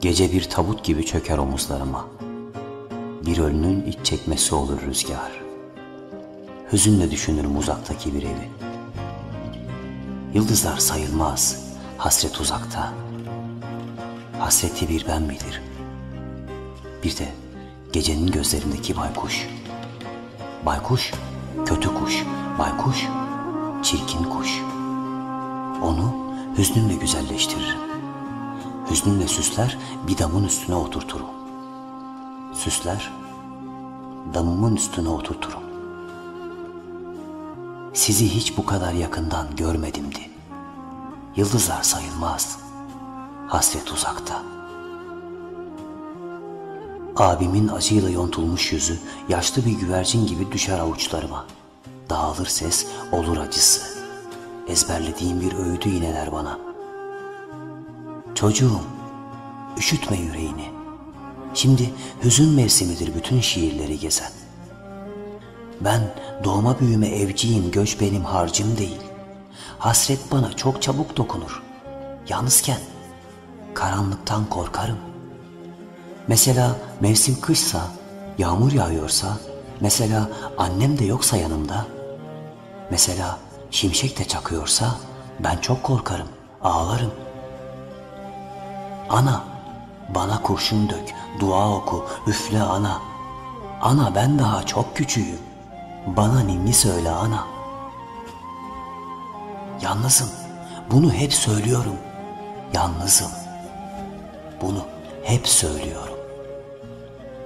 Gece bir tabut gibi çöker omuzlarıma. Bir ölünün iç çekmesi olur rüzgar. Hüzünle düşünürüm uzaktaki bir evi. Yıldızlar sayılmaz, hasret uzakta. Hasreti bir ben bilir. Bir de gecenin gözlerindeki baykuş. Baykuş, kötü kuş. Baykuş, çirkin kuş. Onu hüznünle güzelleştiririm. Hüznünle süsler, bir damın üstüne oturturum. Süsler, damımın üstüne oturturum. Sizi hiç bu kadar yakından görmedimdi. Yıldızlar sayılmaz. Hasret uzakta. Abimin acıyla yontulmuş yüzü yaşlı bir güvercin gibi düşer avuçlarıma. Dağılır ses, olur acısı. Ezberlediğim bir öğüdü yineler bana. Çocuğum, üşütme yüreğini. Şimdi hüzün mevsimidir bütün şiirleri gezen. Ben doğma büyüme evciyim, göç benim harcım değil. Hasret bana çok çabuk dokunur. Yalnızken karanlıktan korkarım. Mesela mevsim kışsa, yağmur yağıyorsa, mesela annem de yoksa yanımda, mesela şimşek de çakıyorsa ben çok korkarım, ağlarım. Ana, bana kurşun dök, dua oku, üfle ana. Ana ben daha çok küçüğüm. Bana ninni söyle ana. Yalnızım. Bunu hep söylüyorum. Yalnızım. Bunu hep söylüyorum.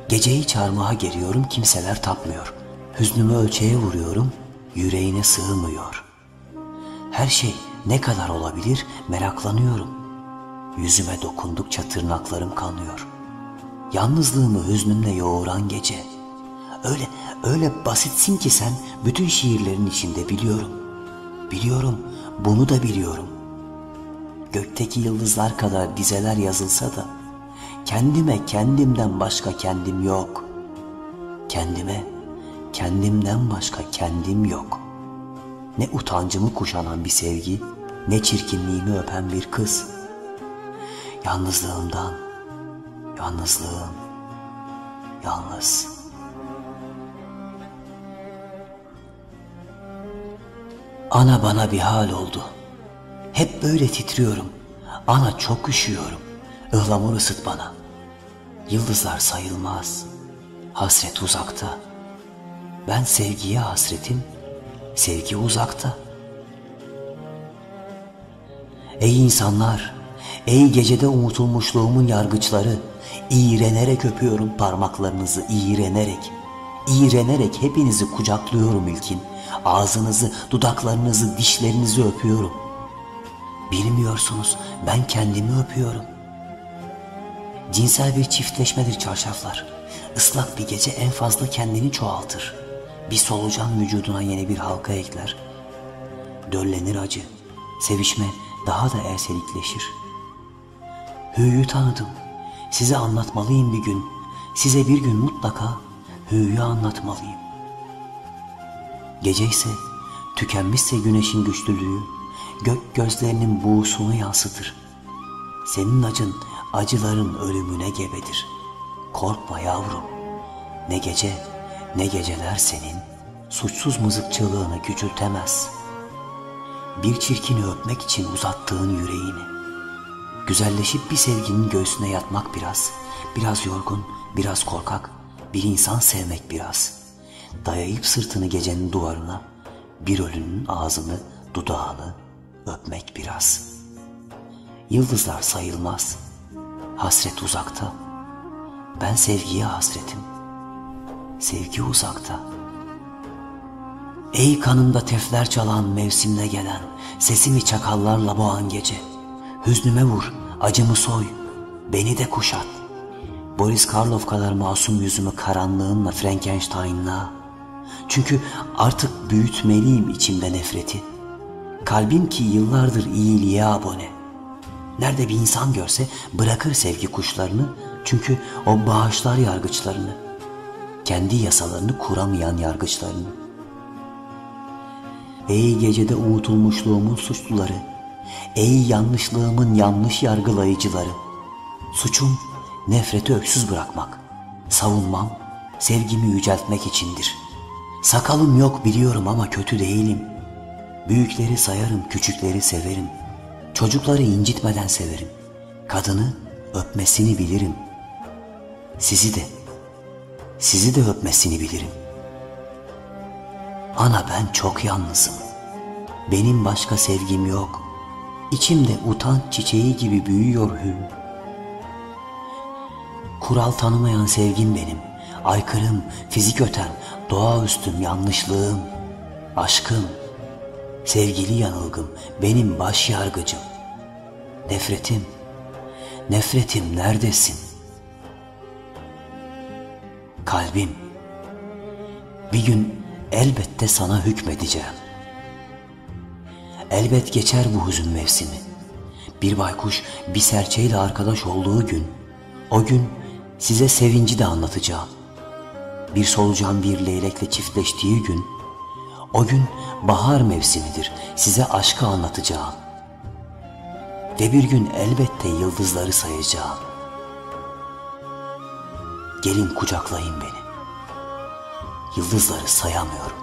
Geceyi çarmıha geriyorum kimseler tapmıyor. Hüznümü ölçeğe vuruyorum, yüreğine sığmıyor. Her şey ne kadar olabilir meraklanıyorum. Yüzüme dokundukça tırnaklarım kanıyor. Yalnızlığımı hüznümle yoğuran gece. Öyle, öyle basitsin ki sen bütün şiirlerin içinde biliyorum. Biliyorum, bunu da biliyorum. Gökteki yıldızlar kadar dizeler yazılsa da kendime kendimden başka kendim yok. Kendime kendimden başka kendim yok. Ne utancımı kuşanan bir sevgi, ne çirkinliğimi öpen bir kız. Yalnızlığımdan, yalnızlığım, yalnız. Ana bana bir hal oldu. Hep böyle titriyorum. Ana çok üşüyorum. Ihlamur ısıt bana. Yıldızlar sayılmaz. Hasret uzakta. Ben sevgiye hasretim. Sevgi uzakta. Ey insanlar, ey gecede unutulmuşluğumun yargıçları, iğrenerek öpüyorum parmaklarınızı, iğrenerek. İğrenerek hepinizi kucaklıyorum ilkin. Ağzınızı, dudaklarınızı, dişlerinizi öpüyorum. Bilmiyorsunuz ben kendimi öpüyorum. Cinsel bir çiftleşmedir çarşaflar. Islak bir gece en fazla kendini çoğaltır. Bir solucan vücuduna yeni bir halka ekler. Döllenir acı. Sevişme daha da erselikleşir. Hü'yü tanıdım. Size anlatmalıyım bir gün. Size bir gün mutlaka Hü'yü anlatmalıyım. Gece ise tükenmişse güneşin güçlülüğü gök gözlerinin buğusunu yansıtır. Senin acın acıların ölümüne gebedir. Korkma yavrum. Ne gece ne geceler senin suçsuz mızıkçılığını küçültemez. Bir çirkini öpmek için uzattığın yüreğini. Güzelleşip bir sevginin göğsüne yatmak biraz, biraz yorgun, biraz korkak, bir insan sevmek biraz. Dayayıp sırtını gecenin duvarına, bir ölünün ağzını, dudağını öpmek biraz. Yıldızlar sayılmaz, hasret uzakta. Ben sevgiye hasretim, sevgi uzakta. Ey kanımda tefler çalan mevsimle gelen, sesimi çakallarla boğan gece. Hüznüme vur, acımı soy, beni de kuşat. Boris Karloff kadar masum yüzümü karanlığınla Frankenstein'la. Çünkü artık büyütmeliyim içimde nefreti. Kalbim ki yıllardır iyiliğe abone. Nerede bir insan görse bırakır sevgi kuşlarını çünkü o bağışlar yargıçlarını. Kendi yasalarını kuramayan yargıçlarını. Ey gecede unutulmuşluğumun suçluları, Ey yanlışlığımın yanlış yargılayıcıları. Suçum nefreti öksüz bırakmak. Savunmam sevgimi yüceltmek içindir. Sakalım yok biliyorum ama kötü değilim. Büyükleri sayarım, küçükleri severim. Çocukları incitmeden severim. Kadını öpmesini bilirim. Sizi de, sizi de öpmesini bilirim. Ana ben çok yalnızım. Benim başka sevgim yok. İçimde utanç çiçeği gibi büyüyor hüm. Kural tanımayan sevgim benim. Aykırım, fizik öten, doğaüstüm, yanlışlığım, aşkım, sevgili yanılgım, benim baş yargıcım. Nefretim, nefretim neredesin? Kalbim, bir gün elbette sana hükmedeceğim. Elbet geçer bu hüzün mevsimi. Bir baykuş bir serçeyle arkadaş olduğu gün, o gün size sevinci de anlatacağım. Bir solucan bir leylekle çiftleştiği gün, o gün bahar mevsimidir, size aşkı anlatacağım. Ve bir gün elbette yıldızları sayacağım. Gelin kucaklayın beni. Yıldızları sayamıyorum.